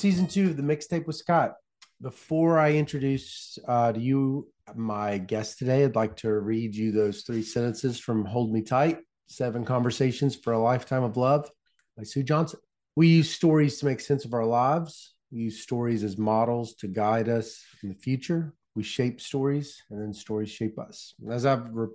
Season two of the mixtape with Scott. Before I introduce uh, to you my guest today, I'd like to read you those three sentences from Hold Me Tight Seven Conversations for a Lifetime of Love by Sue Johnson. We use stories to make sense of our lives. We use stories as models to guide us in the future. We shape stories, and then stories shape us. As I've, re-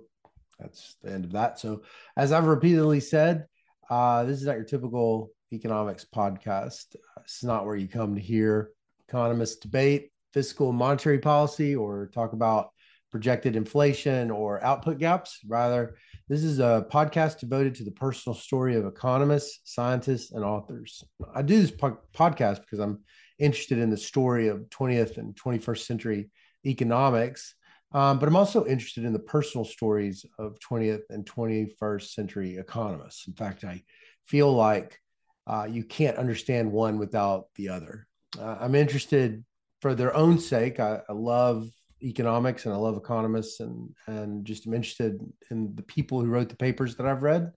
that's the end of that. So, as I've repeatedly said, uh, this is not your typical economics podcast. It's not where you come to hear economists debate fiscal and monetary policy or talk about projected inflation or output gaps. Rather, this is a podcast devoted to the personal story of economists, scientists, and authors. I do this po- podcast because I'm interested in the story of 20th and 21st century economics, um, but I'm also interested in the personal stories of 20th and 21st century economists. In fact, I feel like uh, you can't understand one without the other. Uh, I'm interested for their own sake. I, I, love economics and I love economists and and just am interested in the people who wrote the papers that I've read.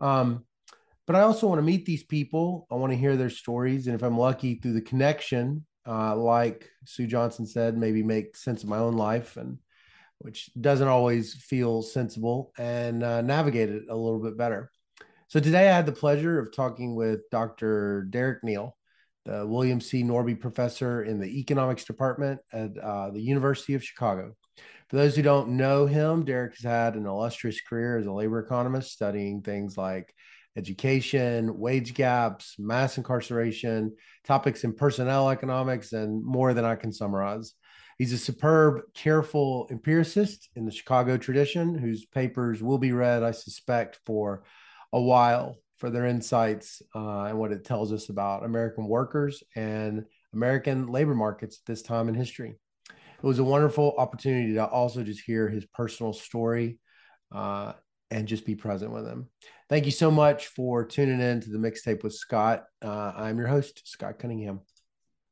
Um, but I also want to meet these people. I want to hear their stories, and if I'm lucky, through the connection, uh, like Sue Johnson said, maybe make sense of my own life and which doesn't always feel sensible and uh, navigate it a little bit better. So today I had the pleasure of talking with Dr. Derek Neal, the William C. Norby Professor in the Economics Department at uh, the University of Chicago. For those who don't know him, Derek has had an illustrious career as a labor economist, studying things like education, wage gaps, mass incarceration, topics in personnel economics, and more than I can summarize. He's a superb, careful empiricist in the Chicago tradition, whose papers will be read, I suspect, for a while for their insights uh, and what it tells us about American workers and American labor markets at this time in history. It was a wonderful opportunity to also just hear his personal story uh, and just be present with him. Thank you so much for tuning in to the mixtape with Scott. Uh, I'm your host, Scott Cunningham.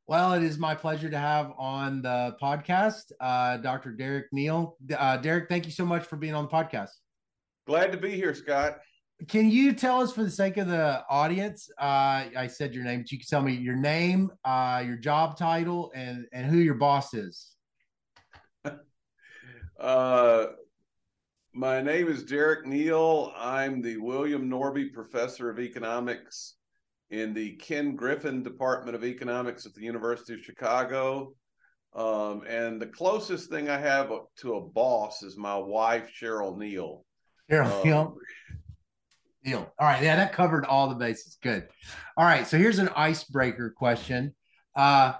Well, it is my pleasure to have on the podcast uh, Dr. Derek Neal. Uh, Derek, thank you so much for being on the podcast. Glad to be here, Scott. Can you tell us, for the sake of the audience, uh, I said your name, but you can tell me your name, uh, your job title, and and who your boss is. uh, my name is Derek Neal. I'm the William Norby Professor of Economics in the Ken Griffin Department of Economics at the University of Chicago. Um, and the closest thing I have to a boss is my wife, Cheryl Neal. Cheryl um, Neal. Deal. All right. Yeah, that covered all the bases. Good. All right. So here's an icebreaker question. Uh,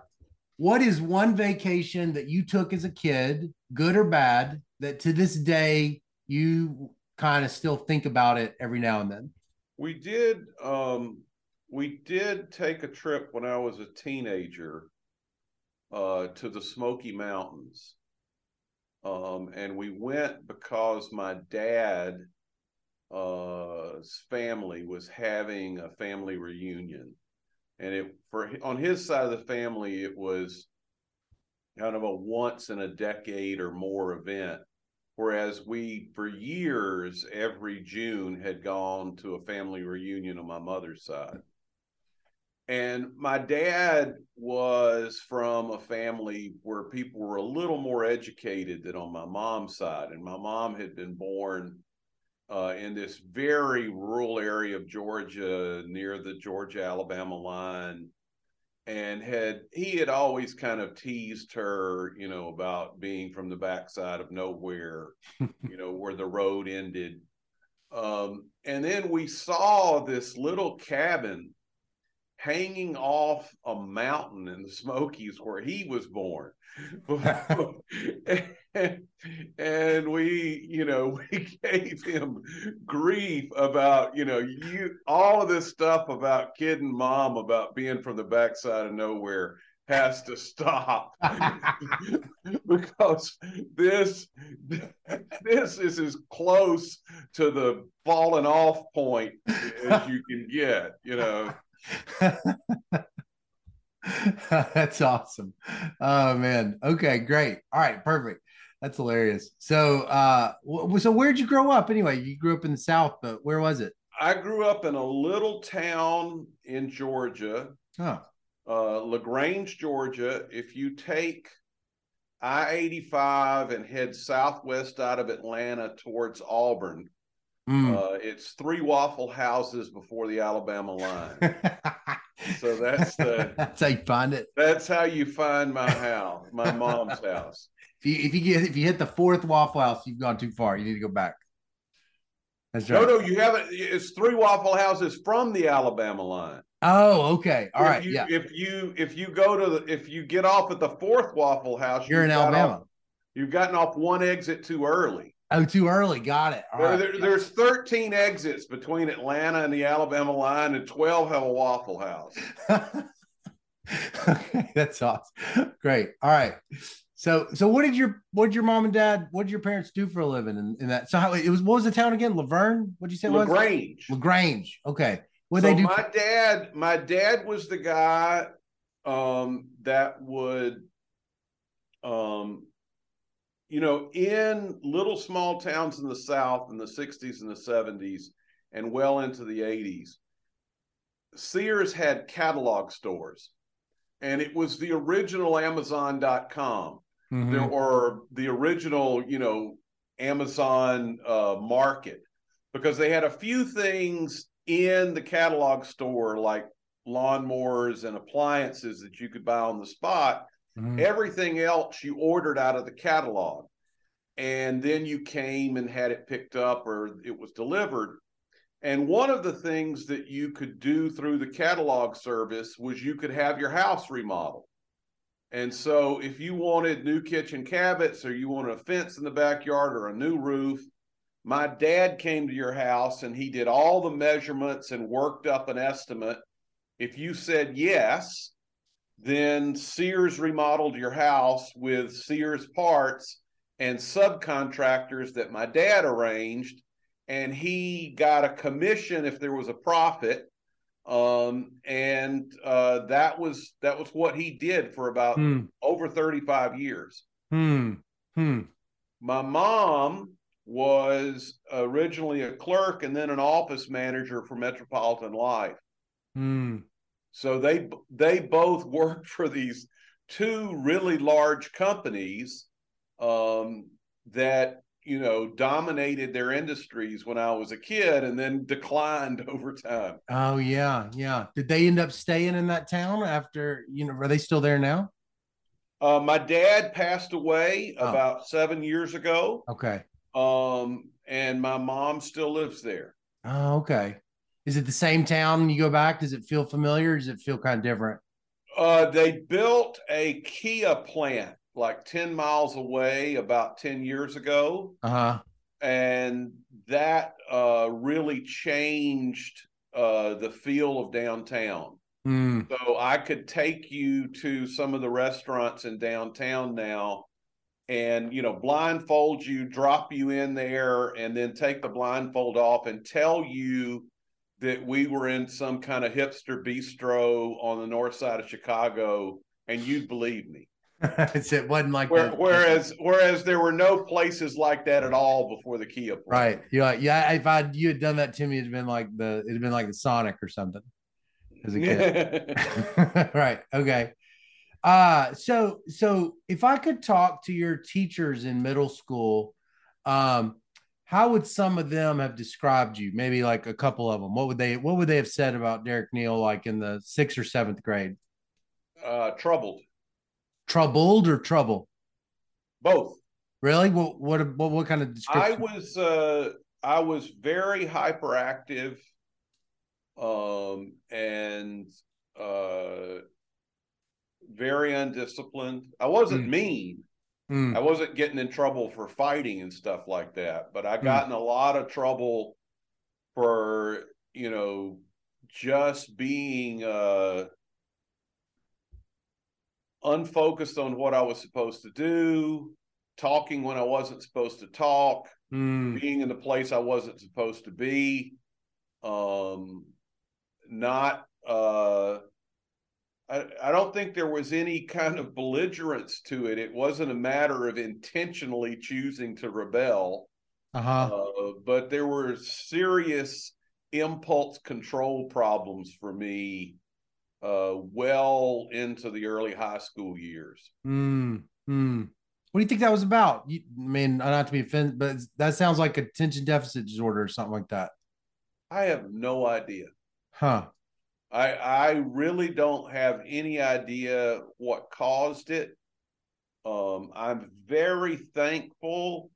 what is one vacation that you took as a kid, good or bad, that to this day you kind of still think about it every now and then? We did. Um, we did take a trip when I was a teenager uh, to the Smoky Mountains. Um, and we went because my dad Uh, family was having a family reunion, and it for on his side of the family it was kind of a once in a decade or more event. Whereas we, for years, every June had gone to a family reunion on my mother's side. And my dad was from a family where people were a little more educated than on my mom's side. And my mom had been born uh, in this very rural area of Georgia near the Georgia Alabama line and had he had always kind of teased her you know about being from the backside of nowhere you know where the road ended um, and then we saw this little cabin hanging off a mountain in the Smokies where he was born. and, we, you know, we gave him grief about, you know, you all of this stuff about kidding mom about being from the backside of nowhere has to stop because this this is as close to the falling off point as you can get, you know. That's awesome. Oh man. Okay, great. All right, perfect. That's hilarious. So, uh, so where'd you grow up anyway? You grew up in the South, but where was it? I grew up in a little town in Georgia. Oh. uh, LaGrange, Georgia. If you take I 85 and head southwest out of Atlanta towards Auburn, mm. uh, it's three Waffle Houses before the Alabama line. so that's the that's how you find it. That's how you find my house, my mom's house. If you if you get if you hit the fourth Waffle House, you've gone too far. You need to go back. That's right. No, no, you haven't. It's three Waffle Houses from the Alabama line. Oh, okay. All if right. You, yeah. If you if you go to the if you get off at the fourth Waffle House, you're in Alabama. Off, you've gotten off one exit too early. Oh, too early. Got it. There, there, there's 13 exits between Atlanta and the Alabama line, and 12 have a Waffle House. okay, that's awesome. Great. All right. So, so what did your what did your mom and dad what did your parents do for a living in, in that? So, how it was? What was the town again? La Vergne. What did you say? Lagrange. Was? Lagrange. Okay. What so they do? My dad. My dad was the guy um, that would, um, you know, in little small towns in the South in the '60s and the '70s, and well into the '80s. Sears had catalog stores and it was the original amazon.com mm-hmm. there, or the original, you know, Amazon uh, market because they had a few things in the catalog store like lawnmowers and appliances that you could buy on the spot. Mm-hmm. Everything else you ordered out of the catalog. And then you came and had it picked up or it was delivered. And one of the things that you could do through the catalog service was you could have your house remodeled. And so, if you wanted new kitchen cabinets or you wanted a fence in the backyard or a new roof, my dad came to your house and he did all the measurements and worked up an estimate. If you said yes, then Sears remodeled your house with Sears parts and subcontractors that my dad arranged. And he got a commission if there was a profit um, and uh, that was that was what he did for about hmm. over 35 years hmm. Hmm. my mom was originally a clerk and then an office manager for metropolitan life hmm. So they they both worked for these two really large companies um, that you know, dominated their industries when I was a kid and then declined over time. Oh yeah, yeah. Did they end up staying in that town after, you know, are they still there now? Uh, my dad passed away oh. about seven years ago. Okay. Um, and my mom still lives there. Oh, okay. Is it the same town when you go back? Does it feel familiar? does it feel kind of different? Uh, they built a Kia plant like 10 miles away about 10 years ago. Uh-huh. And that uh, really changed uh, the feel of downtown. Mm. So I could take you to some of the restaurants in downtown now and you know blindfold you drop you in there and then take the blindfold off and tell you that we were in some kind of hipster bistro on the north side of chicago and you'd believe me it wasn't like Where. Whereas, whereas there were no places like that at all before the Kia. Plant. Right. Yeah. Yeah. If I you had done that to me, it'd been like the it'd been like the Sonic or something as a kid. right. Okay. Uh so so if I could talk to your teachers in middle school, um, how would some of them have described you? Maybe like a couple of them. What would they what would they have said about Derek Neal like in the sixth or seventh grade? Uh troubled troubled or trouble? Both. Really? What what what, what kind of description? I was uh I was very hyperactive um and uh very undisciplined. I wasn't mm. mean. Mm. I wasn't getting in trouble for fighting and stuff like that, but I got mm. in a lot of trouble for, you know, just being uh unfocused on what I was supposed to do, talking when I wasn't supposed to talk, mm. being in the place I wasn't supposed to be, um, not. Uh, I, I don't think there was any kind of belligerence to it. It wasn't a matter of intentionally choosing to rebel, uh-huh. uh, but there were serious impulse control problems for me uh, well into the early high school years. Mm, mm. What do you think that was about? You, I mean, not to be offended, but that sounds like attention deficit disorder or something like that. I have no idea. Huh. I I really don't have any idea what caused it. Um, I'm very thankful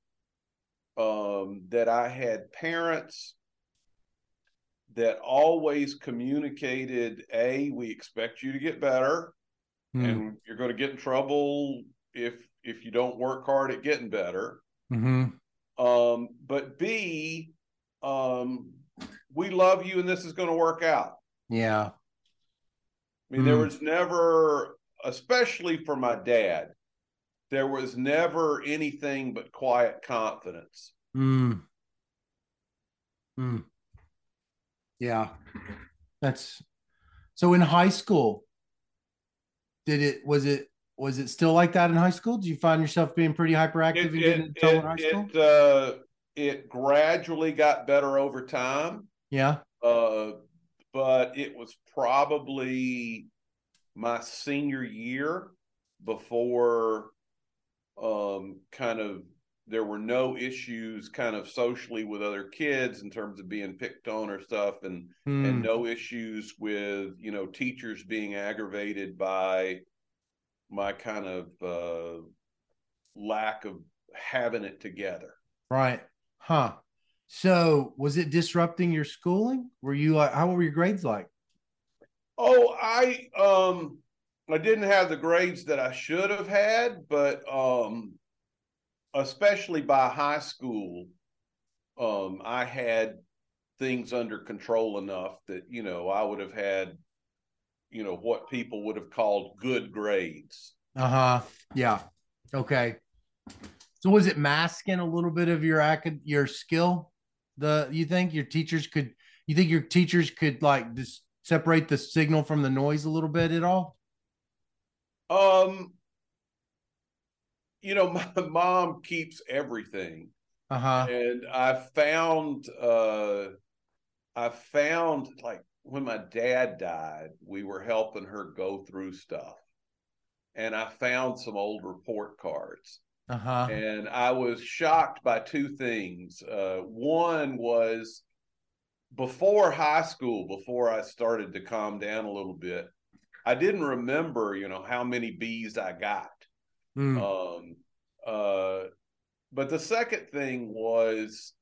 um, that I had parents that always communicated a we expect you to get better Mm. and you're going to get in trouble if if you don't work hard at getting better hmm um but b um we love you and this is going to work out Yeah. i mean there Mm. was never especially for my dad there was never anything but quiet confidence Mm. Mm. Yeah. That's so in high school. Did it was it was it still like that in high school? Did you find yourself being pretty hyperactive it, it, it, in high school? it, uh, it gradually got better over time yeah. uh, but it was probably my senior year before um, kind of there were no issues kind of socially with other kids in terms of being picked on or stuff and Mm. and no issues with you know teachers being aggravated by my kind of uh, lack of having it together Right. Huh. So was it disrupting your schooling? Were you like how were your grades like? Oh, I um I didn't have the grades that I should have had, but um especially by high school, um I had things under control enough that, you know, I would have had you know what people would have called good grades. Uh-huh. Yeah. Okay. So was it masking a little bit of your acad your skill? The you think your teachers could you think your teachers could like just separate the signal from the noise a little bit at all? Um you know, my mom keeps everything Uh-huh. and I found uh I found like when my dad died, we were helping her go through stuff. And I found some old report cards. Uh-huh. And I was shocked by two things. Uh one was before high school, before I started to calm down a little bit, I didn't remember, you know, how many B's I got. Mm. Um, uh, but the second thing was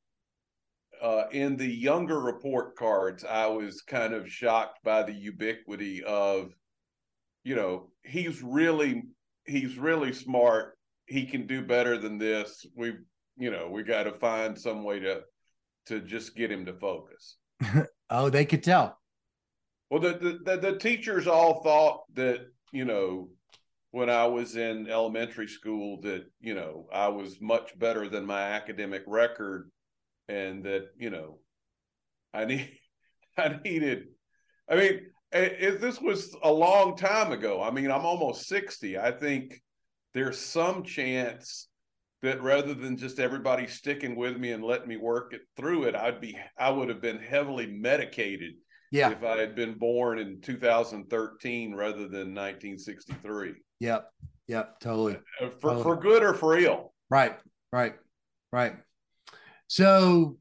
uh, in the younger report cards, I was kind of shocked by the ubiquity of, you know, he's really he's really smart. He can do better than this. We, you know, we got to find some way to to just get him to focus. Oh, they could tell. Well, the, the the teachers all thought that you know when I was in elementary school that you know I was much better than my academic record, and that you know I need I needed. I mean, if this was a long time ago. I mean, I'm almost sixty. I think there's some chance that rather than just everybody sticking with me and letting me work it through it, I'd be I would have been heavily medicated Yeah. if I had been born in 2013 rather than 1963. Yep. Yep. Totally. Uh, For for good or for ill. Right. Right. Right. So,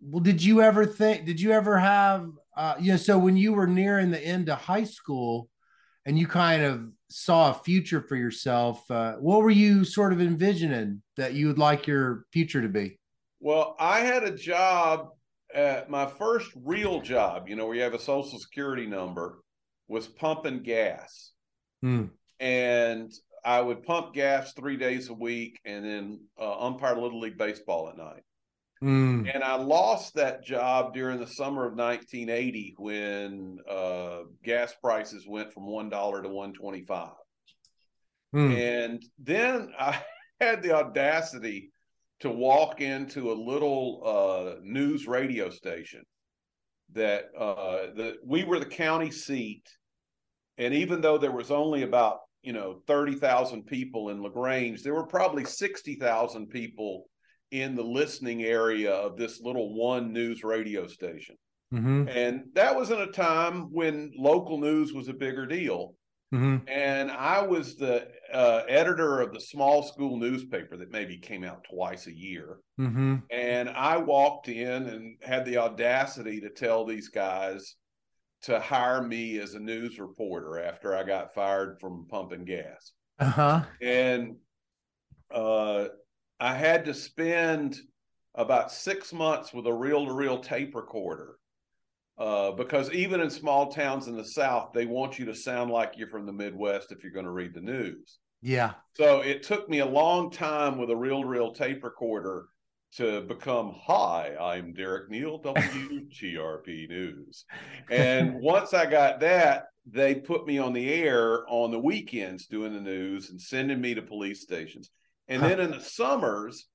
well, did you ever think? Did you ever have? Uh, you know, so when you were nearing the end of high school, and you kind of saw a future for yourself, uh, what were you sort of envisioning that you would like your future to be? Well, I had a job at my first real job, you know, where you have a social security number, was pumping gas. Hmm. And I would pump gas three days a week and then uh, umpire Little League Baseball at night. Mm. And I lost that job during the summer of 1980 when uh, gas prices went from one dollar to 125. Mm. And then I had the audacity to walk into a little uh, news radio station that uh, the we were the county seat, and even though there was only about you know thirty thousand people in Lagrange, there were probably sixty thousand people in the listening area of this little one news radio station. Mm-hmm. And that was in a time when local news was a bigger deal. Mm-hmm. And I was the uh, editor of the small school newspaper that maybe came out twice a year. Mm-hmm. And I walked in and had the audacity to tell these guys to hire me as a news reporter after I got fired from pumping gas. Uh-huh. And uh, I had to spend about six months with a reel to reel tape recorder. Uh, because even in small towns in the South, they want you to sound like you're from the Midwest if you're going to read the news. Yeah. So it took me a long time with a reel to reel tape recorder to become hi i'm derek neal wtrp news and once i got that they put me on the air on the weekends doing the news and sending me to police stations and then in the summers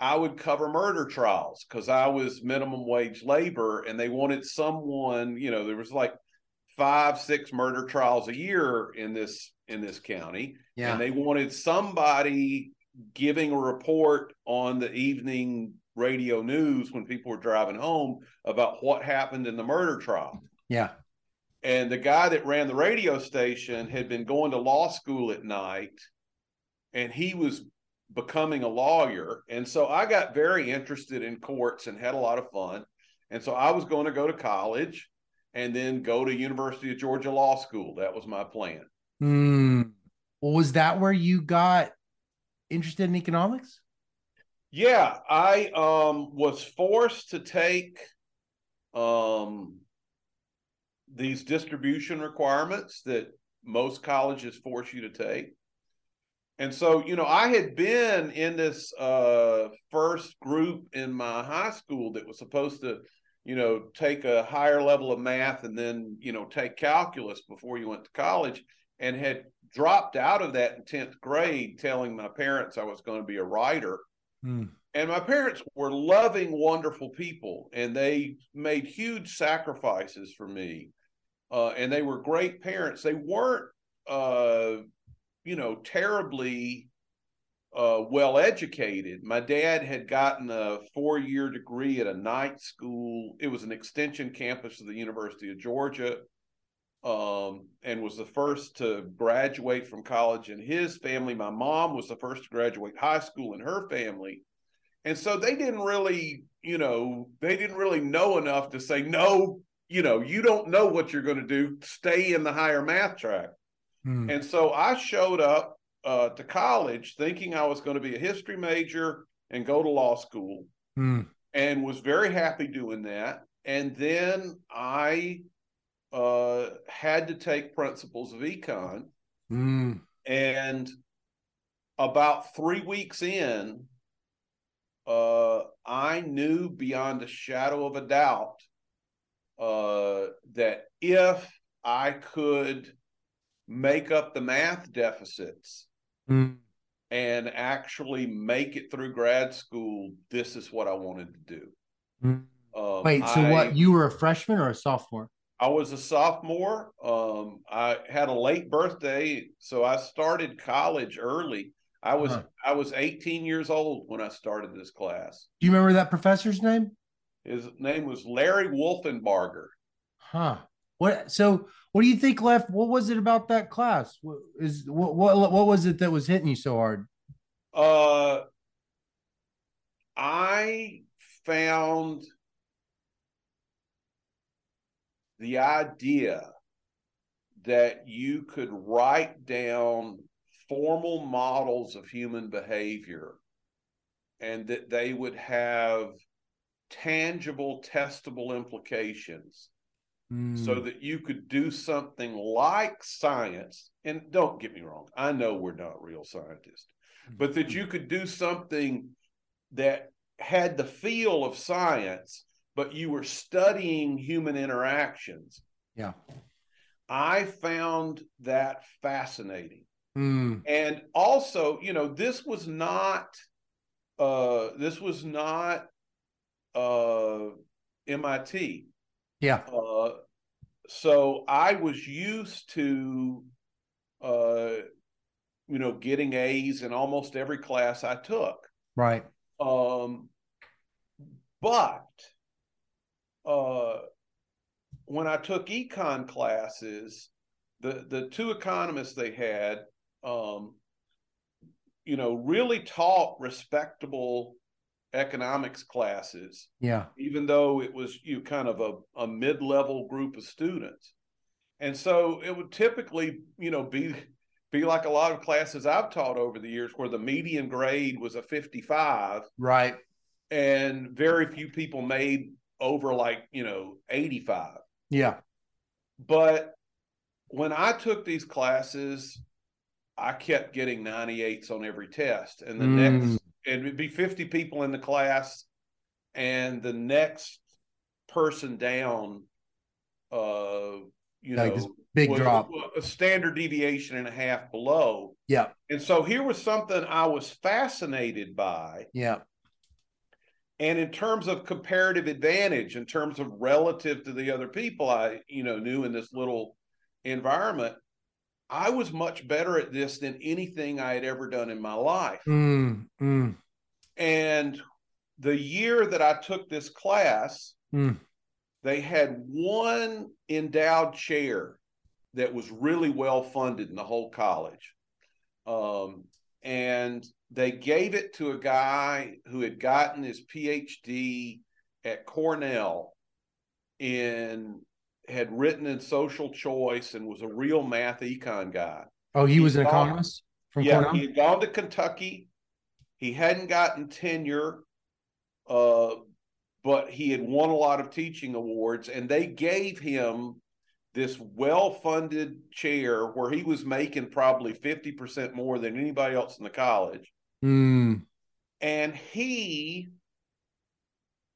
i would cover murder trials because i was minimum wage labor and they wanted someone you know there was like five six murder trials a year in this in this county Yeah. and they wanted somebody giving a report on the evening radio news when people were driving home about what happened in the murder trial. Yeah. And the guy that ran the radio station had been going to law school at night and he was becoming a lawyer. And so I got very interested in courts and had a lot of fun. And so I was going to go to college and then go to University of Georgia Law School. That was my plan. Mm. Well, was that where you got interested in economics? Yeah, I um was forced to take um these distribution requirements that most colleges force you to take. And so, you know, I had been in this uh first group in my high school that was supposed to, you know, take a higher level of math and then, you know, take calculus before you went to college and had dropped out of that in 10th grade telling my parents I was going to be a writer. Mm. And my parents were loving, wonderful people, and they made huge sacrifices for me. Uh, and they were great parents. They weren't, uh, you know, terribly uh, well educated. My dad had gotten a four year degree at a night school, it was an extension campus of the University of Georgia um, and was the first to graduate from college in his family. My mom was the first to graduate high school in her family. And so they didn't really, you know, they didn't really know enough to say, no, you know, you don't know what you're going to do. Stay in the higher math track. Mm. And so I showed up uh, to college thinking I was going to be a history major and go to law school Mm. and was very happy doing that. And then I uh, had to take principles of econ. Mm. And about three weeks in, uh, I knew beyond a shadow of a doubt uh, that if I could make up the math deficits Mm. and actually make it through grad school, this is what I wanted to do. Mm. Um, Wait, so I- what? You were a freshman or a sophomore? I was a sophomore. Um, I had a late birthday, so I started college early. I was Huh. I was 18 years old when I started this class. Do you remember that professor's name? His name was Larry Wolfenbarger. Huh. What? So, what do you think left? What was it about that class? What is what? What, what was it that was hitting you so hard? Uh, I found the idea that you could write down formal models of human behavior and that they would have tangible, testable implications so Mm. that you could do something like science. And don't get me wrong, I know we're not real scientists, but that you could do something that had the feel of science, but you were studying human interactions. Yeah. I found that fascinating. Mm. And also, you know, this was not uh this was not uh MIT. Yeah. Uh, so I was used to, uh, you know, getting A's in almost every class I took. Right. Um, but uh, when I took econ classes, the the two economists they had, um, you know, really taught respectable economics classes. Yeah. Even though it was you kind of a, a mid level group of students, and so it would typically, you know, be be like a lot of classes I've taught over the years, where the median grade was a fifty five, right, and very few people made over like you know eighty five. Yeah. But when I took these classes, I kept getting 98s on every test. And the mm. next, and it'd be 50 people in the class, and the next person down, uh, you like know, big was, drop, a standard deviation and a half below. Yeah. And so here was something I was fascinated by. Yeah. And in terms of comparative advantage, in terms of relative to the other people I, you know, knew in this little environment, I was much better at this than anything I had ever done in my life. Mm, mm. And the year that I took this class, mm. they had one endowed chair that was really well funded in the whole college. Um, and they gave it to a guy who had gotten his PhD at Cornell in had written in social choice and was a real math econ guy. Oh, he, he was an gone, economist from yeah, Cornell? he had gone to Kentucky. He hadn't gotten tenure, uh, but he had won a lot of teaching awards, and they gave him this well-funded chair where he was making probably 50% more than anybody else in the college. Mm. And he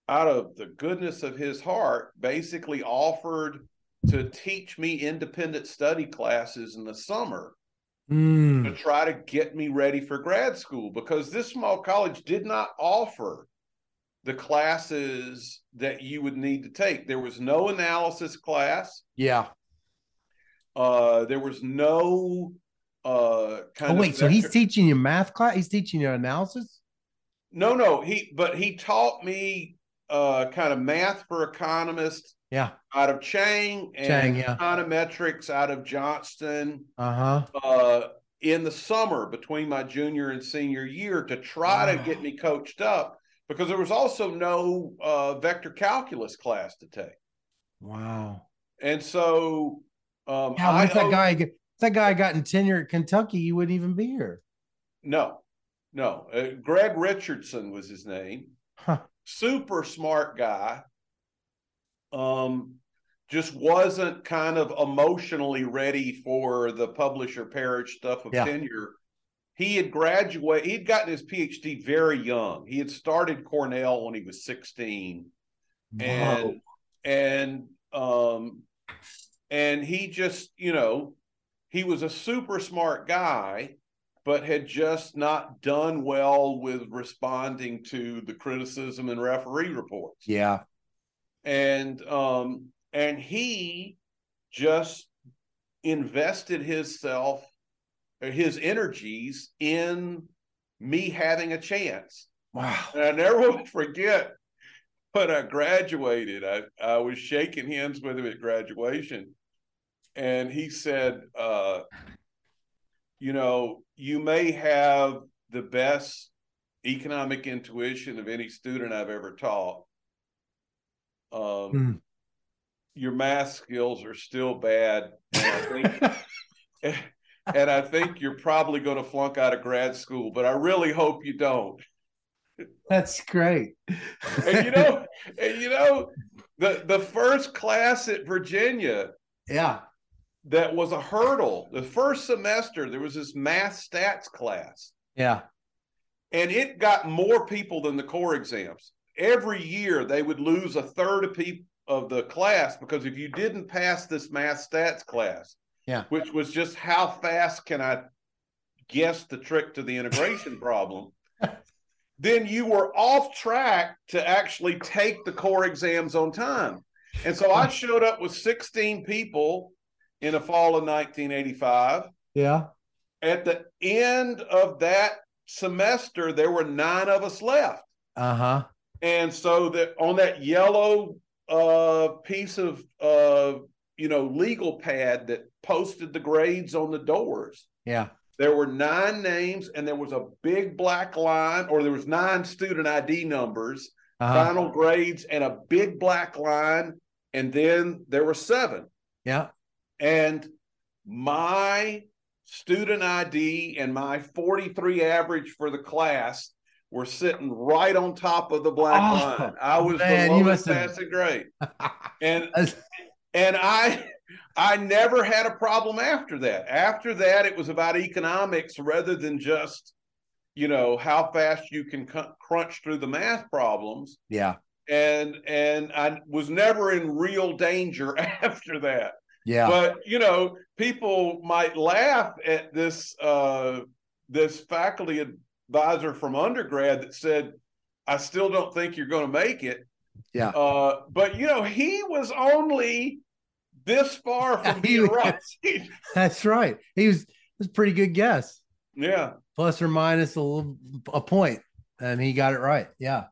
out of the goodness of his heart, basically offered to teach me independent study classes in the summer mm. to try to get me ready for grad school because this small college did not offer the classes that you would need to take. There was no analysis class. Yeah. Uh, there was no uh kind oh, wait, so he's teaching you math class? He's teaching you analysis? No, no, he but he taught me uh, kind of math for economists. Yeah. Out of Chang and Chang, yeah. econometrics out of Johnston. Uh-huh. Uh, in the summer between my junior and senior year to try to get me coached up because there was also no uh, vector calculus class to take. Wow. And so um yeah, if that guy if that guy got in tenure at Kentucky, you wouldn't even be here. No, no. Uh, Greg Richardson was his name. Huh super smart guy. Um, just wasn't kind of emotionally ready for the publisher parish stuff of yeah. tenure. He had graduated, he'd gotten his PhD very young. He had started Cornell when he was 16. And and um and he just, you know, he was a super smart guy but had just not done well with responding to the criticism and referee reports. Yeah. And um and he just invested himself his energies in me having a chance. Wow. And I never will forget when I graduated, I, I was shaking hands with him at graduation. And he said, uh, you know, you may have the best economic intuition of any student I've ever taught. Um, mm. Your math skills are still bad, and I think, and I think you're probably going to flunk out of grad school. But I really hope you don't. That's great. and you know, and you know, the the first class at Virginia, yeah, that was a hurdle. The first semester, there was this math stats class. Yeah. And it got more people than the core exams. Every year, they would lose a third of people of the class because if you didn't pass this math stats class, yeah, which was just how fast can I guess the trick to the integration problem, then you were off track to actually take the core exams on time. And so I showed up with 16 people in the fall of 1985. Yeah. At the end of that semester, there were nine of us left. Uh huh. And so that on that yellow uh, piece of uh, you know legal pad that posted the grades on the doors. Yeah. There were nine names, and there was a big black line, or there was nine student ID numbers, uh-huh. final grades, and a big black line, and then there were seven. Yeah. And my student ID and my 43 average for the class were sitting right on top of the black oh, line. I was man, the lowest passing grade. and and I I never had a problem after that. After that, it was about economics rather than just, you know, how fast you can c- crunch through the math problems. Yeah. And and I was never in real danger after that. Yeah. But you know, people might laugh at this uh this faculty advisor from undergrad that said, I still don't think you're going to make it. Yeah. Uh, but you know, he was only this far from being right. That's right. He was, was a pretty good guess. Yeah. Plus or minus a little, a point, and he got it right. Yeah.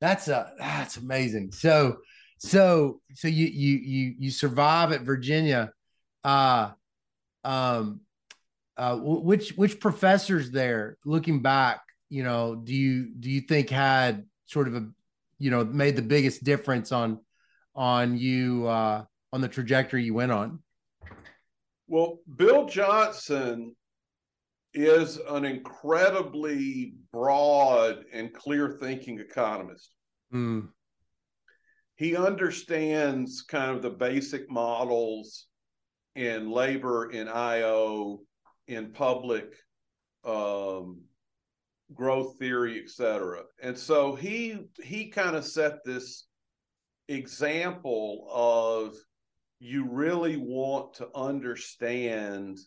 That's a that's amazing. So so so you you you you survive at Virginia. Uh um uh which which professors there looking back, you know, do you do you think had sort of a you know made the biggest difference on on you uh on the trajectory you went on? Well, Bill Johnson is an incredibly broad and clear thinking economist. Mm. He understands kind of the basic models in labor, in IO, in public um, growth theory, et cetera. And so he he kind of set this example of you really want to understand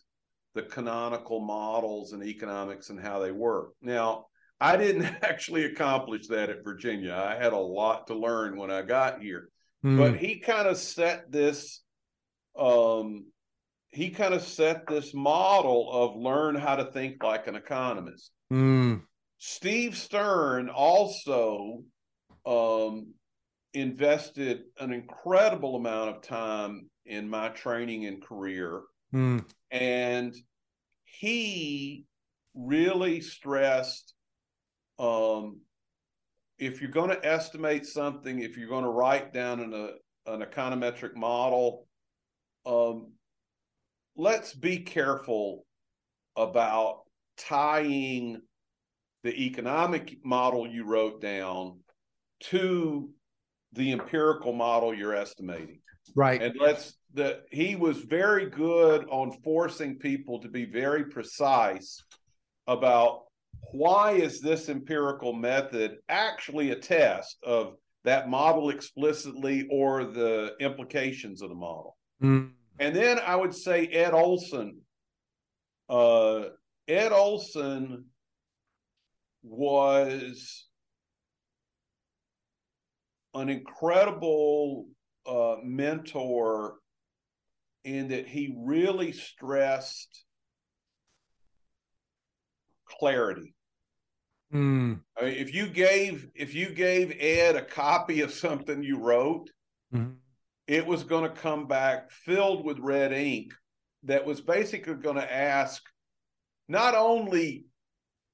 the canonical models and economics and how they work. Now, I didn't actually accomplish that at Virginia. I had a lot to learn when I got here. Mm. But he kind of set this um he kind of set this model of learn how to think like an economist. Mm. Steve Stern also um invested an incredible amount of time in my training and career. Mm. And he really stressed um, if you're going to estimate something, if you're going to write down an, a, an econometric model, um, let's be careful about tying the economic model you wrote down to the empirical model you're estimating. Right. And let's the he was very good on forcing people to be very precise about why is this empirical method actually a test of that model explicitly or the implications of the model. Mm. And then I would say Ed Olsen. Uh, Ed Olsen was an incredible uh, mentor in that he really stressed clarity. Mm. I mean, if you gave if you gave Ed a copy of something you wrote, mm-hmm. it was going to come back filled with red ink that was basically going to ask not only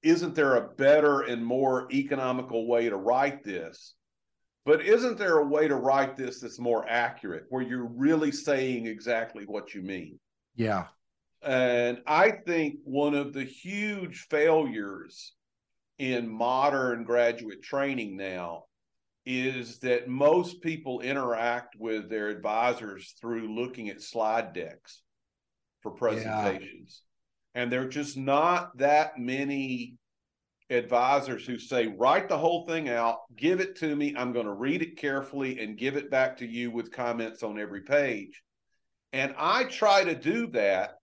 isn't there a better and more economical way to write this, but isn't there a way to write this that's more accurate, where you're really saying exactly what you mean? Yeah. And I think one of the huge failures in modern graduate training now is that most people interact with their advisors through looking at slide decks for presentations. Yeah. And there are just not that many advisors who say, write the whole thing out, give it to me. I'm going to read it carefully and give it back to you with comments on every page. And I try to do that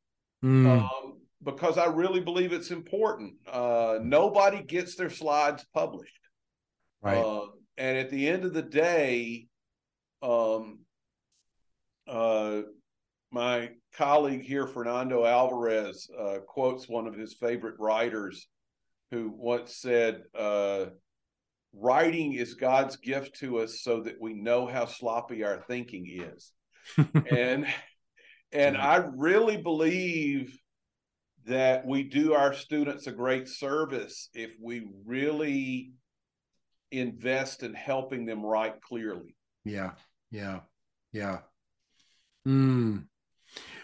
mm. um, because I really believe it's important. Uh, nobody gets their slides published. Right. Uh, and at the end of the day, um, uh, my colleague here, Fernando Alvarez, uh, quotes one of his favorite writers who once said, uh, writing is God's gift to us so that we know how sloppy our thinking is. and and I really believe that we do our students a great service if we really invest in helping them write clearly. Yeah. Yeah. Yeah. Hmm.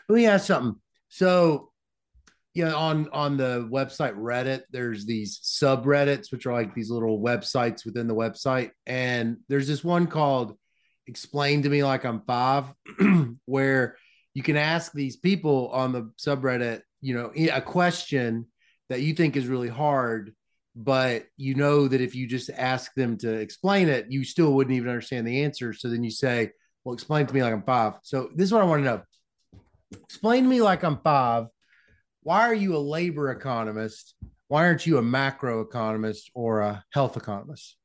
Let me ask something. So yeah, on on the website Reddit, there's these subreddits, which are like these little websites within the website. And there's this one called Explain to Me Like I'm Five, where you can ask these people on the subreddit, you know, a question that you think is really hard, but you know that if you just ask them to explain it, you still wouldn't even understand the answer. So then you say, Well, explain to me like I'm five. So this is what I want to know. Explain to me like I'm five why are you a labor economist? Why aren't you a macro economist or a health economist?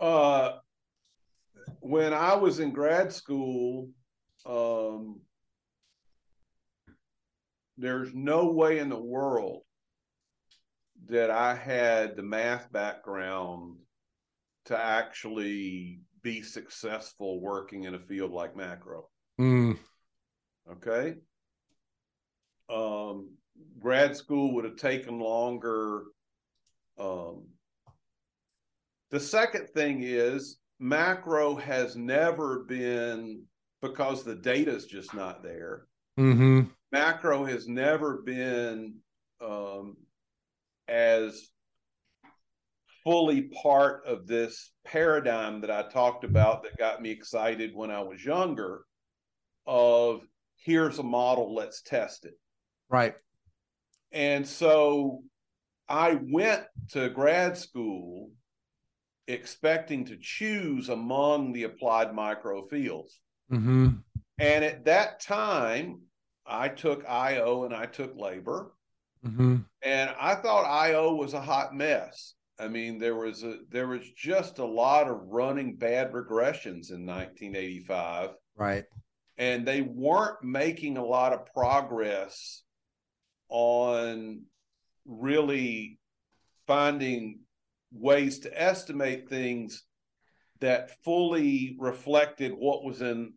Uh, when I was in grad school, um, there's no way in the world that I had the math background to actually be successful working in a field like macro. Mm. Okay um, grad school would have taken longer. Um, the second thing is macro has never been because the data is just not there. Mm-hmm. Macro has never been um, as fully part of this paradigm that I talked about that got me excited when I was younger of here's a model, let's test it. Right. And so I went to grad school expecting to choose among the applied micro fields. Mm-hmm. And at that time, I took IO and I took labor. Mm-hmm. And I thought IO was a hot mess. I mean, there was a there was just a lot of running bad regressions in 1985. Right. And they weren't making a lot of progress on really finding ways to estimate things that fully reflected what was in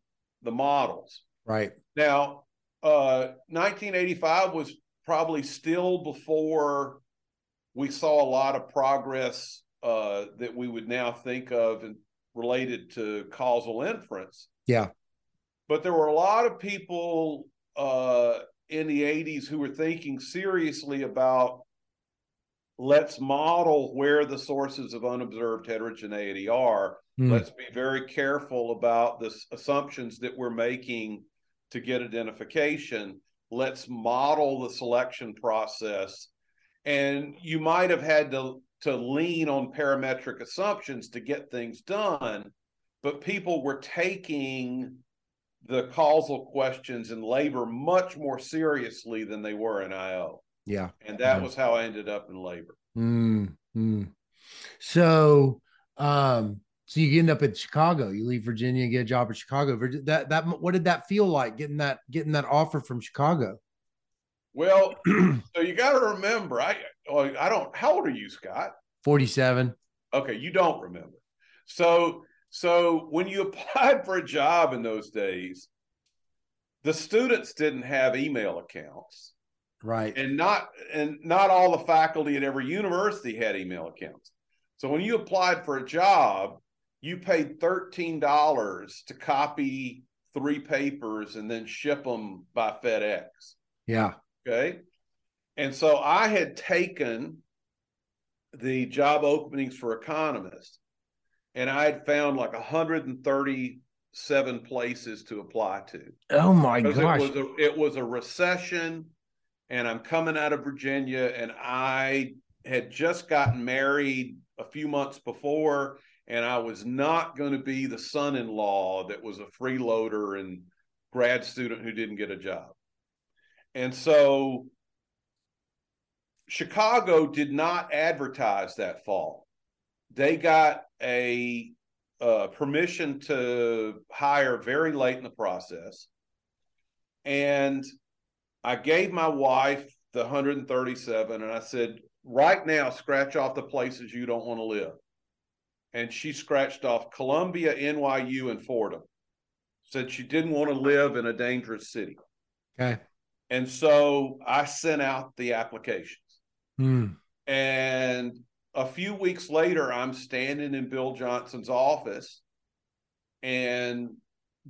the models. Right. Now, uh, 1985 was probably still before we saw a lot of progress uh, that we would now think of and related to causal inference. Yeah. But there were a lot of people uh, in the 80s who were thinking seriously about let's model where the sources of unobserved heterogeneity are. Mm. Let's be very careful about the assumptions that we're making to get identification. Let's model the selection process. And you might have had to, to lean on parametric assumptions to get things done, but people were taking the causal questions in labor much more seriously than they were in IO. Yeah. And that was how I ended up in labor. Mm-hmm. So, um, so you end up in Chicago. You leave Virginia and get a job in Chicago. That that what did that feel like getting that getting that offer from Chicago? Well, so you got to remember, I I don't. How old are you, Scott? Forty seven. Okay, you don't remember. So so when you applied for a job in those days, the students didn't have email accounts. Right. And not and not all the faculty at every university had email accounts. So when you applied for a job, you paid $13 to copy three papers and then ship them by FedEx. Yeah. Okay. And so I had taken the job openings for economists and I had found like 137 places to apply to. Oh my gosh! It was, a, it was a recession, and I'm coming out of Virginia, and I had just gotten married a few months before, and I was not going to be the son-in-law that was a freeloader and grad student who didn't get a job, and so. Chicago did not advertise that fall they got a uh, permission to hire very late in the process. And I gave my wife the 137 and I said, right now, scratch off the places you don't want to live. And she scratched off Columbia, NYU, and Fordham. Said she didn't want to live in a dangerous city. Okay. And so I sent out the applications. Hmm. And a few weeks later, I'm standing in Bill Johnson's office, and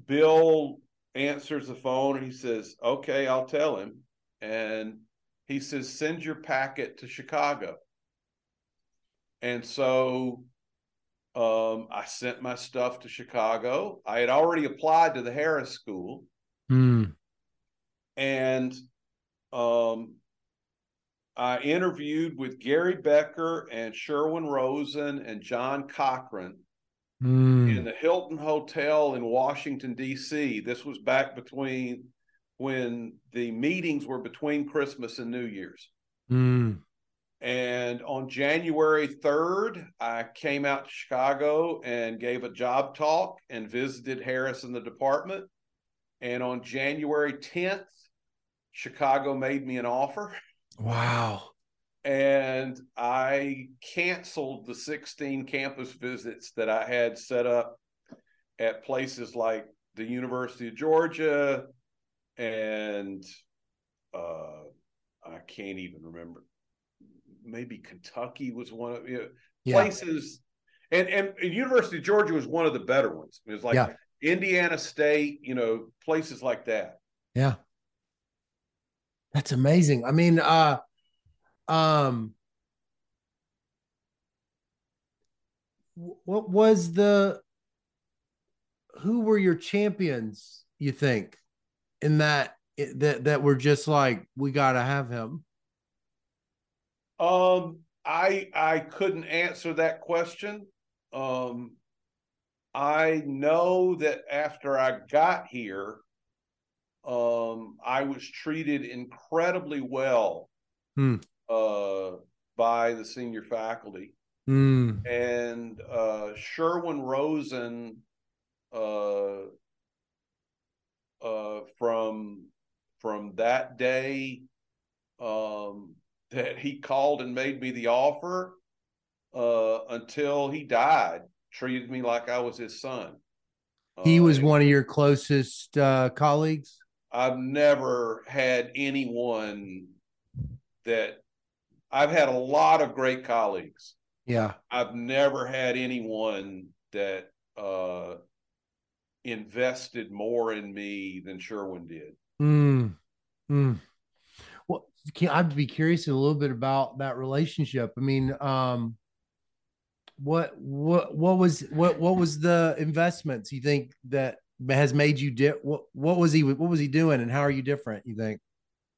Bill answers the phone and he says, Okay, I'll tell him. And he says, Send your packet to Chicago. And so um, I sent my stuff to Chicago. I had already applied to the Harris School. Hmm. And um, I interviewed with Gary Becker and Sherwin Rosen and John Cochrane Hmm. in the Hilton Hotel in Washington, D.C. This was back between when the meetings were between Christmas and New Year's. Hmm. And on January 3rd, I came out to Chicago and gave a job talk and visited Harris in the department. And on January 10th, Chicago made me an offer. Wow. And I canceled the 16 campus visits that I had set up at places like the University of Georgia and uh, I can't even remember. Maybe Kentucky was one of you know, Yeah. places, and, and and University of Georgia was one of the better ones. It was like Yeah. Indiana State, you know, places like that. Yeah. That's amazing. I mean, uh um what was the who were your champions, you think, in that that that were just like we got to have him? Um, I I couldn't answer that question. Um, I know that after I got here, um, I was treated incredibly well Hmm. uh, by the senior faculty, Hmm. and uh, Sherwin Rosen uh, uh, from from that day um, that he called and made me the offer uh, until he died, treated me like I was his son. He Uh, was one of your closest uh colleagues. I've never had anyone that I've had a lot of great colleagues. Yeah. I've never had anyone that uh, invested more in me than Sherwin did. Hmm. Hmm. I'd be curious a little bit about that relationship. I mean, um, what what what was what what was the investments you think that has made you di- what what was he what was he doing and how are you different? You think?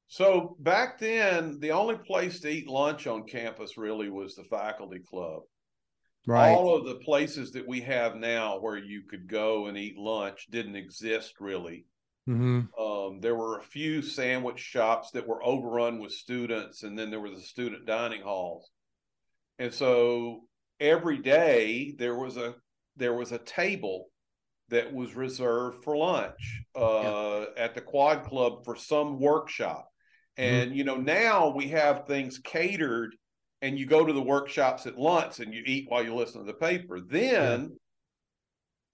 So back then, the only place to eat lunch on campus really was the faculty club. Right. All of the places that we have now where you could go and eat lunch didn't exist really. Hmm Um, there were a few sandwich shops that were overrun with students, and then there were the student dining halls. And so every day there was a there was a table that was reserved for lunch uh, at the Quad Club for some workshop. And you know now we have things catered, and you go to the workshops at lunch and you eat while you listen to the paper. Then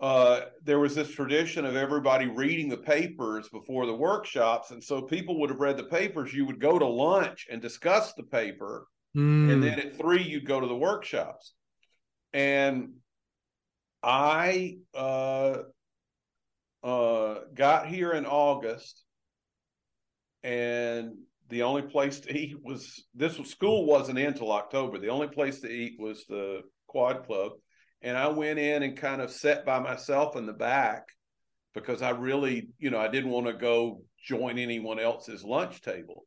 uh, there was this tradition of everybody reading the papers before the workshops. And so people would have read the papers. You would go to lunch and discuss the paper. Mm. And then at three, you'd go to the workshops. And I uh, uh, got here in August, and the only place to eat was this was school wasn't until October. The only place to eat was the Quad Club, and I went in and kind of sat by myself in the back because I really, you know, I didn't want to go join anyone else's lunch table.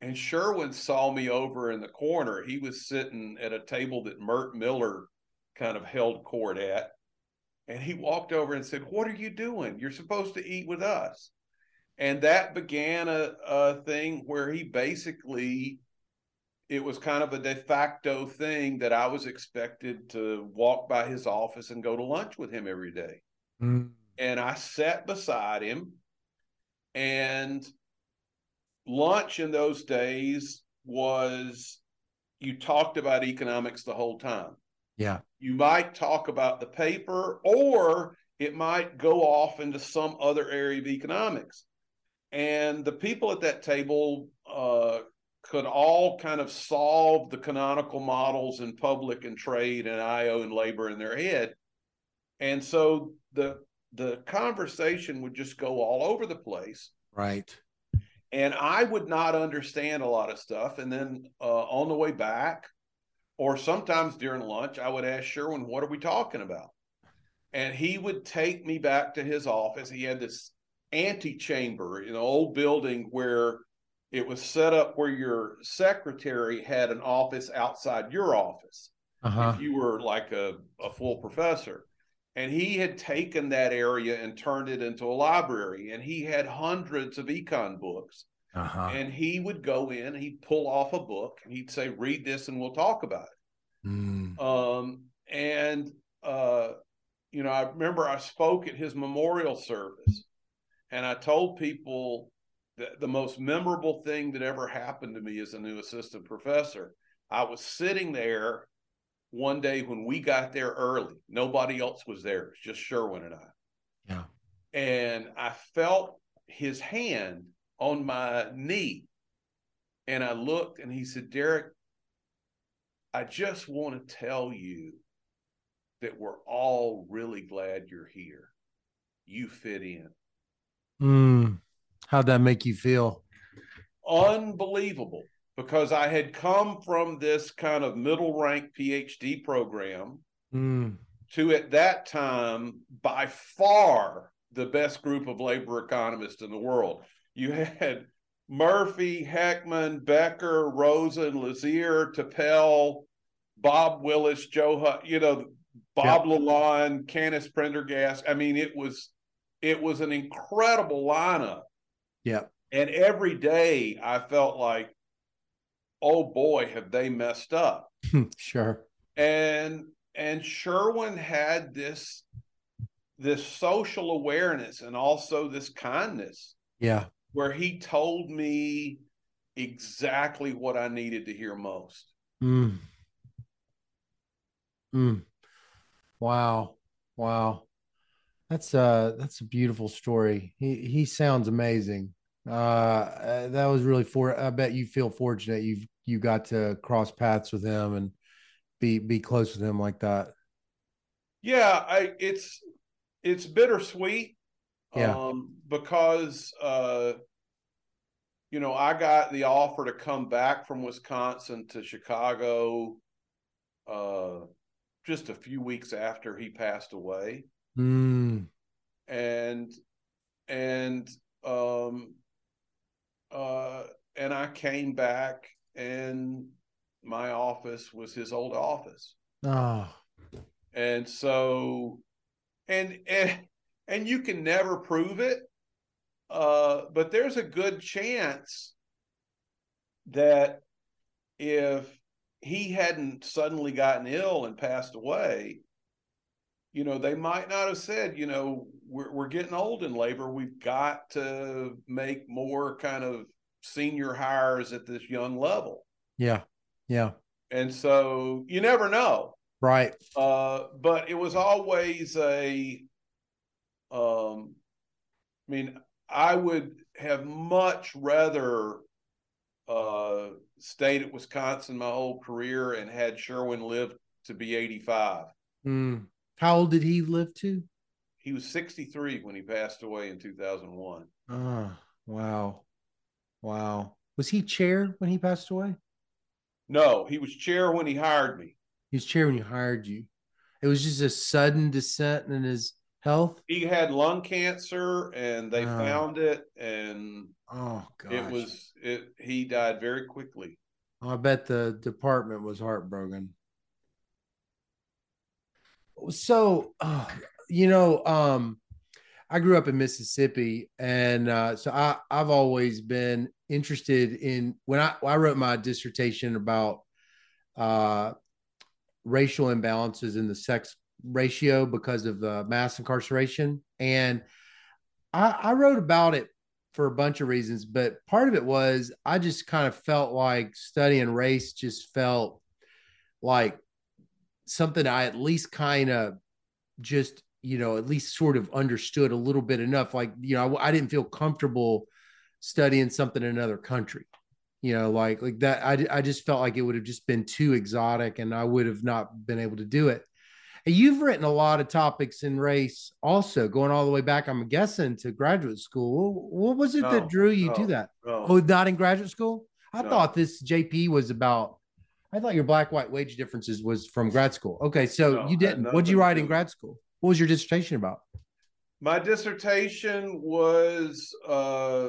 And Sherwin saw me over in the corner. He was sitting at a table that Mert Miller kind of held court at. And he walked over and said, What are you doing? You're supposed to eat with us. And that began a, a thing where he basically, it was kind of a de facto thing that I was expected to walk by his office and go to lunch with him every day. Mm. And I sat beside him and lunch in those days was you talked about economics the whole time. Yeah. You might talk about the paper, or it might go off into some other area of economics. And the people at that table uh, could all kind of solve the canonical models in public and trade and IO and labor in their head. And so the the conversation would just go all over the place. Right. And I would not understand a lot of stuff. And then uh, on the way back, or sometimes during lunch, I would ask Sherwin, what are we talking about? And he would take me back to his office. He had this antechamber in an old building where it was set up where your secretary had an office outside your office. Uh-huh. If you were like a, a full professor. And he had taken that area and turned it into a library. And he had hundreds of econ books. Uh-huh. And he would go in, he'd pull off a book, and he'd say, "Read this, and we'll talk about it." Mm. Um, and uh, you know, I remember I spoke at his memorial service, and I told people that the most memorable thing that ever happened to me as a new assistant professor. I was sitting there one day when we got there early. Nobody else was there. It was just Sherwin and I. Yeah. And I felt his hand on my knee. And I looked and he said, Derek, I just want to tell you that we're all really glad you're here. You fit in. Mm, how'd that make you feel? Unbelievable because I had come from this kind of middle rank PhD program mm. to at that time by far the best group of labor economists in the world. You had Murphy, Heckman, Becker, Rosen, Lazear, Topel, Bob Willis, Joe, you know, Bob yep. Lalonde, Canice Prendergast. I mean, it was it was an incredible lineup. Yeah. And every day I felt like, oh boy, have they messed up. sure. And and Sherwin had this this social awareness and also this kindness. Yeah. Where he told me exactly what I needed to hear most. Mm. Mm. Wow. Wow. That's uh that's a beautiful story. He he sounds amazing. Uh, that was really for I bet you feel fortunate you've you got to cross paths with him and be be close with him like that. Yeah, I it's it's bittersweet. Yeah. Um, because uh you know, I got the offer to come back from Wisconsin to Chicago uh just a few weeks after he passed away. Mm. And and um uh and I came back and my office was his old office. Oh. And so and and and you can never prove it. Uh but there's a good chance that if he hadn't suddenly gotten ill and passed away, you know, they might not have said, you know, we're we're getting old in labor. We've got to make more kind of senior hires at this young level. Yeah. Yeah. And so you never know. Right. Uh, but it was always a um I mean, I would have much rather uh stayed at Wisconsin my whole career and had Sherwin live to be 85. Mm. How old did he live to? He was 63 when he passed away in 2001. Oh, wow. Wow. Was he chair when he passed away? No, he was chair when he hired me. He was chair when he hired you. It was just a sudden descent in his health. He had lung cancer and they oh. found it and oh god. It was it he died very quickly. I bet the department was heartbroken so uh, you know um i grew up in mississippi and uh, so i i've always been interested in when i i wrote my dissertation about uh racial imbalances in the sex ratio because of the mass incarceration. And i i wrote about it for a bunch of reasons but part of it was i just kind of felt like studying race just felt like something I at least kind of just you know at least sort of understood a little bit enough. Like you know, I, I didn't feel comfortable studying something in another country. You know, like like that. I I just felt like it would have just been too exotic, and I would have not been able to do it. And you've written a lot of topics in race, also going all the way back. I'm guessing to graduate school. What was it No, that drew you no, to that? no. Oh, not in graduate school. I thought this JP was about. I thought your black white wage differences was from grad school. Okay, so you didn't. What'd you write in grad school? What was your dissertation about? My dissertation was uh,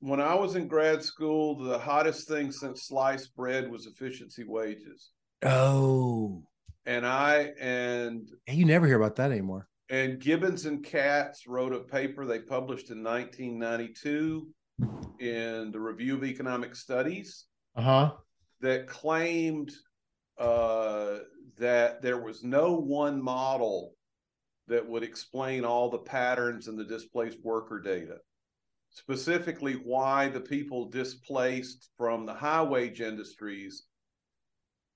when I was in grad school, the hottest thing since sliced bread was efficiency wages. Oh, And I and you never hear about that anymore. and Gibbons and Katz wrote a paper they published in 1992 in the Review of Economic Studies Uh huh. that claimed uh, that there was no one model that would explain all the patterns in the displaced worker data. Specifically, why the people displaced from the high wage industries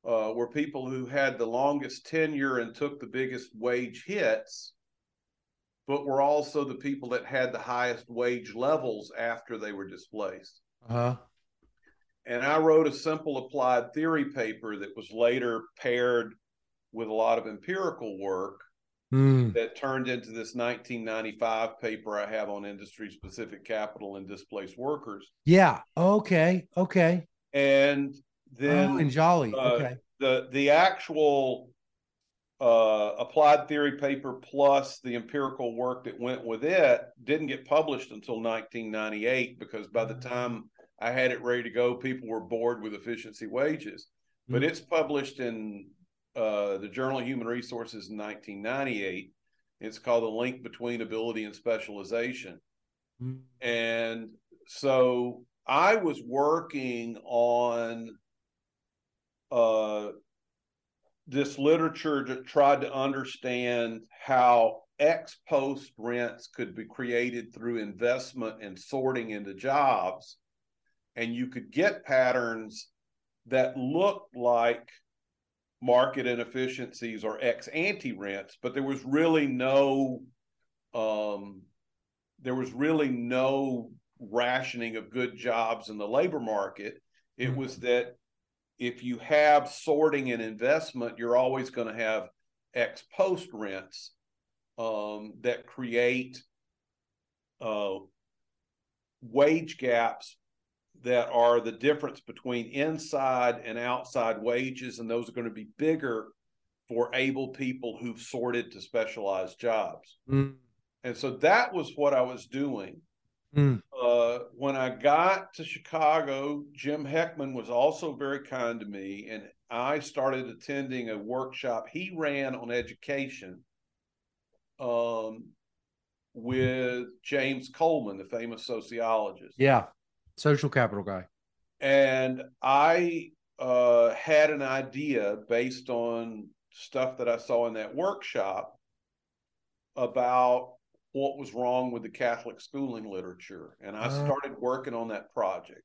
uh, were people who had the longest tenure and took the biggest wage hits, but were also the people that had the highest wage levels after they were displaced. Uh huh. And I wrote a simple applied theory paper that was later paired with a lot of empirical work Mm. that turned into this 1995 paper I have on industry specific capital and displaced workers. Yeah. Okay. Okay. And then oh, and Jolly. uh, okay. the the actual uh, applied theory paper plus the empirical work that went with it didn't get published until 1998 because by the time I had it ready to go, people were bored with efficiency wages. But Mm. it's published in uh, the Journal of Human Resources in 1998. It's called The Link Between Ability and Specialization. Mm. And so I was working on uh, this literature that tried to understand how ex post rents could be created through investment and sorting into jobs. And you could get patterns that looked like market inefficiencies or ex ante rents, but there was really no um, there was really no rationing of good jobs in the labor market. It Mhm. was that if you have sorting and investment, you're always going to have ex post rents um, that create uh, wage gaps that are the difference between inside and outside wages, and those are going to be bigger for able people who've sorted to specialized jobs. Mm. And so that was what I was doing. Mm. Uh, when I got to Chicago, Jim Heckman was also very kind to me, and I started attending a workshop he ran on education um, with James Coleman, the famous sociologist. Yeah. Social capital guy. And I uh, had an idea based on stuff that I saw in that workshop about what was wrong with the Catholic schooling literature. And I Uh. started working on that project.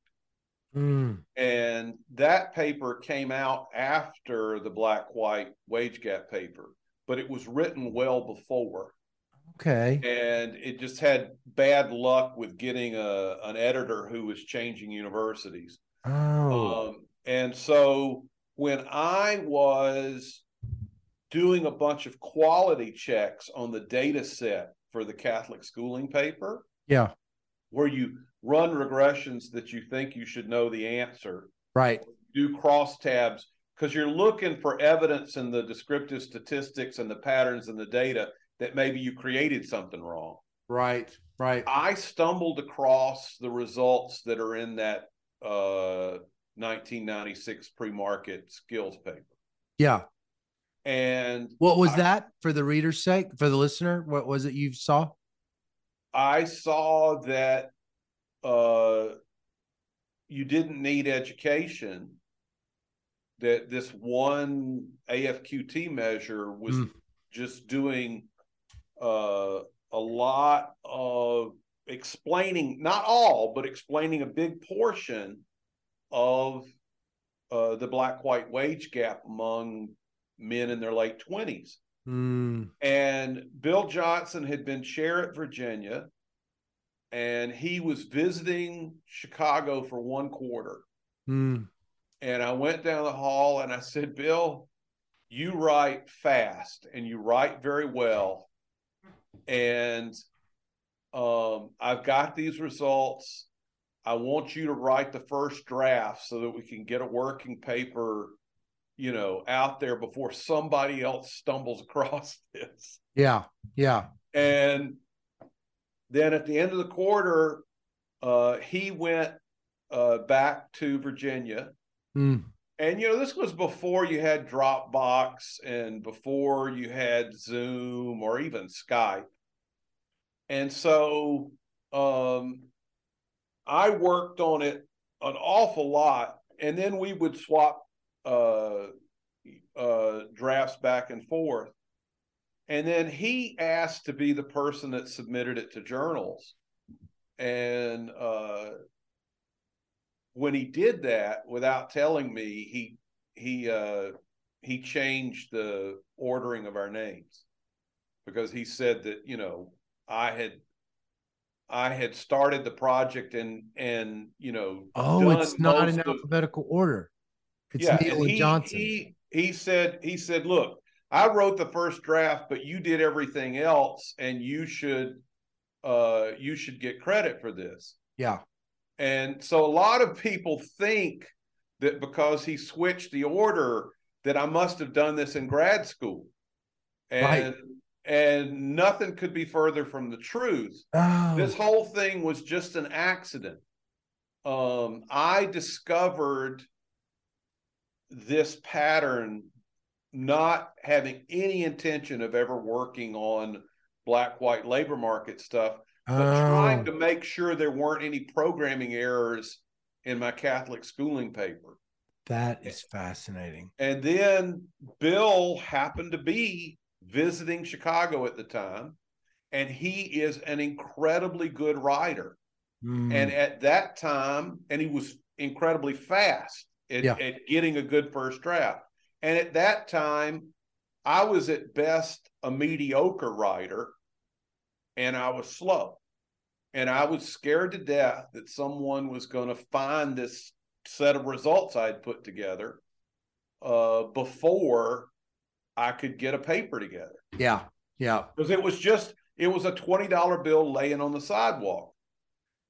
Mm. And that paper came out after the black white wage gap paper, but it was written well before. Okay. And it just had bad luck with getting a, an editor who was changing universities. Oh. Um, and so when I was doing a bunch of quality checks on the data set for the Catholic schooling paper, yeah. where you run regressions that you think you should know the answer, Right. do crosstabs, because you're looking for evidence in the descriptive statistics and the patterns in the data that maybe you created something wrong. Right. Right. I stumbled across the results that are in that uh, 1996 pre-market skills paper, Yeah. and What was I- that for the reader's sake, for the listener? What was it you saw? I saw that uh, you didn't need education. That this one AFQT measure was Mm. just doing uh, a lot of explaining, not all, but explaining a big portion of uh, the black white wage gap among men in their late 20s. Mm. And Bill Johnson had been chair at Virginia and he was visiting Chicago for one quarter. Mm. And I went down the hall and I said, Bill, you write fast and you write very well. And um, I've got these results. I want you to write the first draft so that we can get a working paper, you know, out there before somebody else stumbles across this. Yeah. Yeah. And then at the end of the quarter, uh, he went uh, back to Virginia. Mm. And you know, this was before you had Dropbox and before you had Zoom or even Skype. And so um, I worked on it an awful lot, and then we would swap uh, uh, drafts back and forth. And then he asked to be the person that submitted it to journals. And uh, when he did that without telling me, he he uh, he changed the ordering of our names because he said that you know I had I had started the project and and you know oh it's not in of, order. It's yeah, Neal and he, Johnson. He he said he said look I wrote the first draft but you did everything else and you should uh you should get credit for this. Yeah. And so a lot of people think that because he switched the order that I must have done this in grad school. And right. and nothing could be further from the truth. Oh. This whole thing was just an accident. Um, I discovered this pattern not having any intention of ever working on black white labor market stuff but oh. trying to make sure there weren't any programming errors in my Catholic schooling paper. That is fascinating. And then Bill happened to be visiting Chicago at the time, and he is an incredibly good writer. Mm. And at that time, and he was incredibly fast at, yeah. at getting a good first draft. And at that time, I was at best a mediocre writer and I was slow. And I was scared to death that someone was going to find this set of results I'd put together uh, before I could get a paper together. Yeah. Yeah. Because it was just, it was a $20 bill laying on the sidewalk.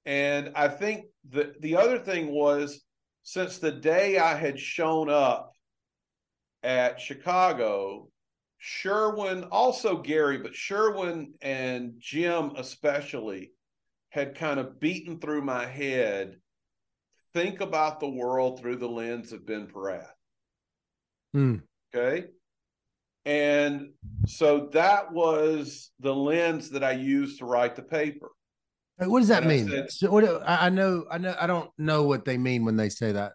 And I think the, the other thing was since the day I had shown up at Chicago, Sherwin, also Gary, but Sherwin and Jim especially had kind of beaten through my head. Think about the world through the lens of Ben Porath. Hmm. Okay. And so that was the lens that I used to write the paper. What does that and mean? I, said, so what, I know, I know, I don't know what they mean when they say that.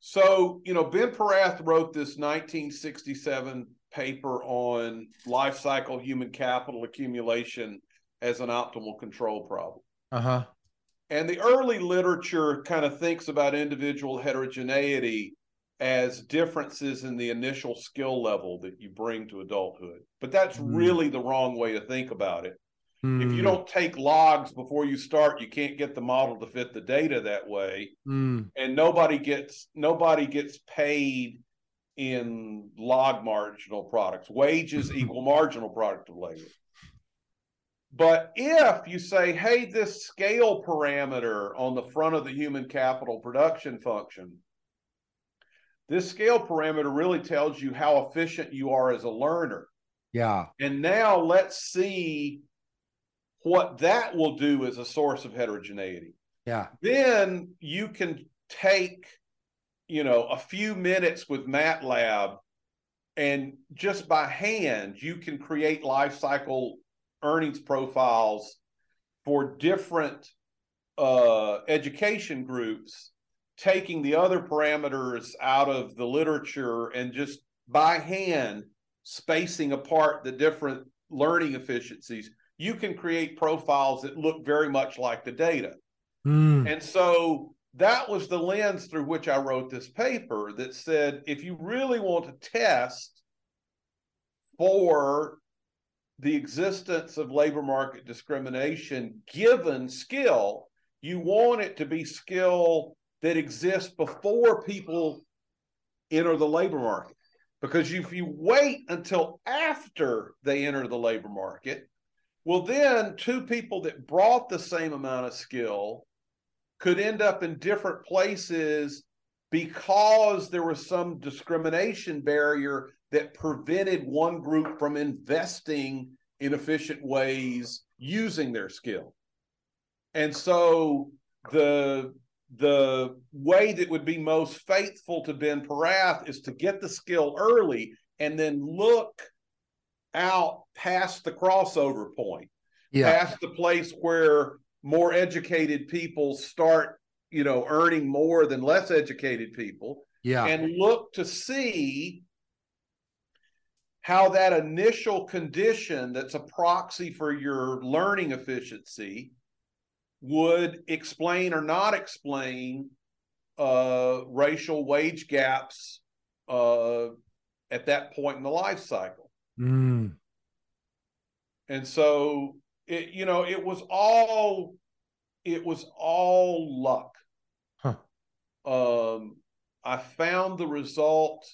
So, you know, Ben Porath wrote this 1967 paper on life cycle human capital accumulation as an optimal control problem. Uh-huh. And the early literature kind of thinks about individual heterogeneity as differences in the initial skill level that you bring to adulthood. But that's mm. really the wrong way to think about it. Mm. If you hmm. don't take logs before you start, you can't get the model to fit the data that way. Mm. And nobody gets nobody gets paid in log marginal products. Wages equal marginal product of labor. But if you say, hey, this scale parameter on the front of the human capital production function, this scale parameter really tells you how efficient you are as a learner. Yeah. And now let's see what that will do as a source of heterogeneity. Yeah. Then you can take you know, a few minutes with MATLAB, and just by hand, you can create life cycle earnings profiles for different uh, education groups, taking the other parameters out of the literature and just by hand spacing apart the different learning efficiencies. You can create profiles that look very much like the data. Mm. And so that was the lens through which I wrote this paper that said if you really want to test for the existence of labor market discrimination given skill. You want it to be skill that exists before people enter the labor market. Because if you wait until after they enter the labor market, well, then two people that brought the same amount of skill could end up in different places because there was some discrimination barrier that prevented one group from investing in efficient ways using their skill. And so the the way that would be most faithful to Ben Porath is to get the skill early and then look out past the crossover point, yeah. past the place where more educated people start, you know, earning more than less educated people. Yeah. And look to see how that initial condition that's a proxy for your learning efficiency would explain or not explain uh, racial wage gaps uh, at that point in the life cycle. Mm. And so it, you know, it was all it was all luck. Huh. Um, I found the result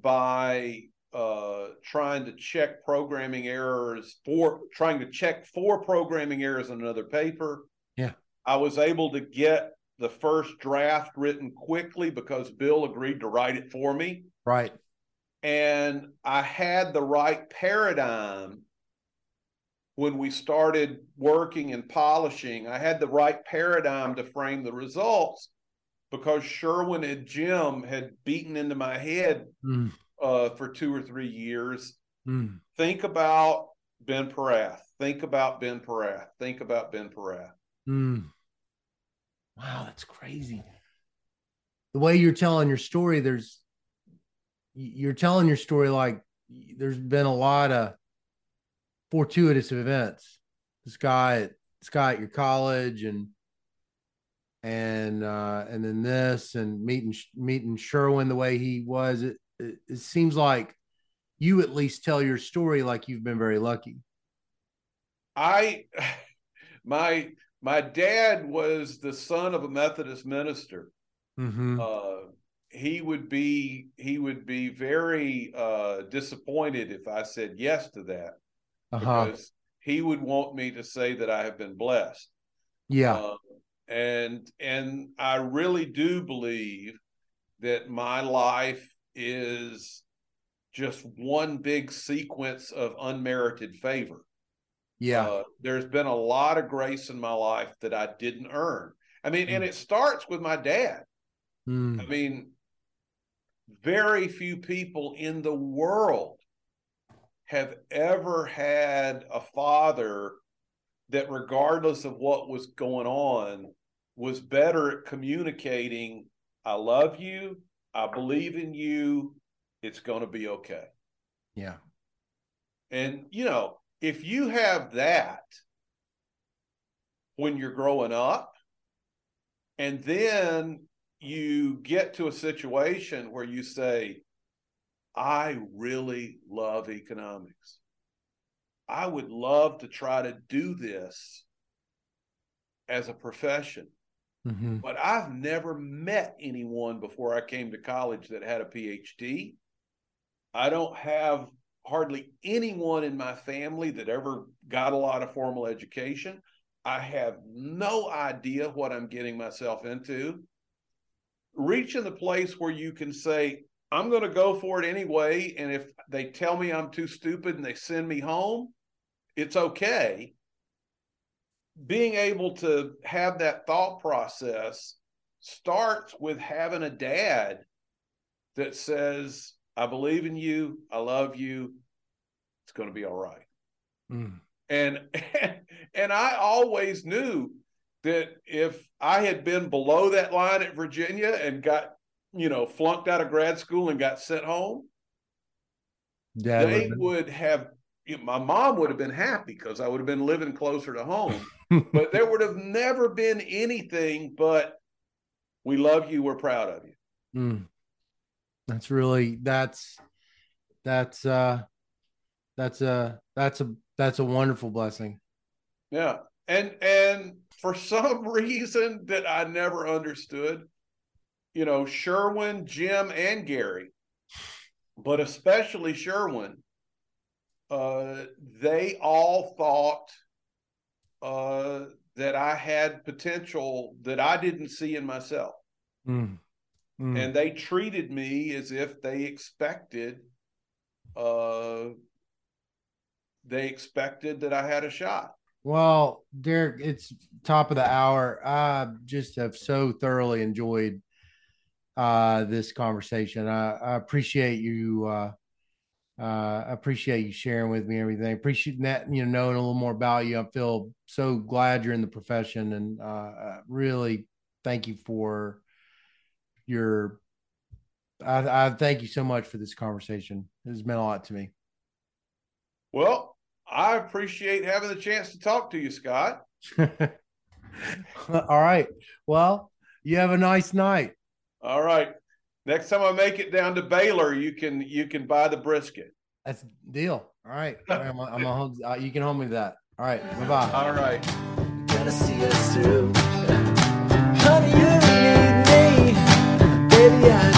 by uh, trying to check programming errors for trying to check for programming errors in another paper. Yeah. I was able to get the first draft written quickly because Bill agreed to write it for me. Right. And I had the right paradigm when we started working and polishing. I had the right paradigm to frame the results because Sherwin and Jim had beaten into my head mm uh, for two or three years. Mm. Think about Ben Porath. Think about Ben Porath. Think about Ben Porath. Mm. Wow, that's crazy. The way you're telling your story, there's you're telling your story like there's been a lot of fortuitous events. This guy at this guy at your college and and uh and then this and meeting meeting Sherwin the way he was. It, it, it seems like you at least tell your story like you've been very lucky. I my my dad was the son of a Methodist minister. Mm-hmm. Uh, he would be he would be very uh, disappointed if I said yes to that uh-huh. because he would want me to say that I have been blessed. Yeah, uh, and and I really do believe that my life is just one big sequence of unmerited favor. Yeah. Uh, there's been a lot of grace in my life that I didn't earn. I mean, mm. and it starts with my dad. Mm. I mean, very few people in the world have ever had a father that, regardless of what was going on, was better at communicating, I love you, I believe in you. It's going to be okay. Yeah. And, you know, if you have that when you're growing up, and then you get to a situation where you say, I really love economics. I would love to try to do this as a profession. Mm-hmm. But I've never met anyone before I came to college that had a PhD. I don't have hardly anyone in my family that ever got a lot of formal education. I have no idea what I'm getting myself into. Reaching the place where you can say, I'm going to go for it anyway. And if they tell me I'm too stupid and they send me home, it's okay being able to have that thought process starts with having a dad that says, I believe in you, I love you, it's going to be all right. Mm. And, and and I always knew that if I had been below that line at Virginia and got, you know, flunked out of grad school and got sent home, Dad they would have you know, my mom would have been happy because I would have been living closer to home. but there would have never been anything but we love you, we're proud of you. Mm. That's really that's that's uh That's a that's a that's a wonderful blessing. Yeah. And and for some reason that I never understood, you know, Sherwin, Jim, and Gary, but especially Sherwin, uh, they all thought uh, that I had potential that I didn't see in myself. Mm. Mm. And they treated me as if they expected uh, they expected that I had a shot. Well, Derek, it's top of the hour. I just have so thoroughly enjoyed uh, this conversation. I, I appreciate you. Uh, uh, appreciate you sharing with me everything. Appreciate that, you know, knowing a little more about you. I feel so glad you're in the profession and uh, really thank you for your. I, I thank you so much for this conversation. It has meant a lot to me. Well, I appreciate having the chance to talk to you, Scott. All right. Well, you have a nice night. All right. Next time I make it down to Baylor, you can you can buy the brisket. That's deal. All right. All right I'm, I'm gonna hold. Uh, you can hold me that. All right. Bye bye. All right. Gotta see us through. Honey, you need me. Baby, I need.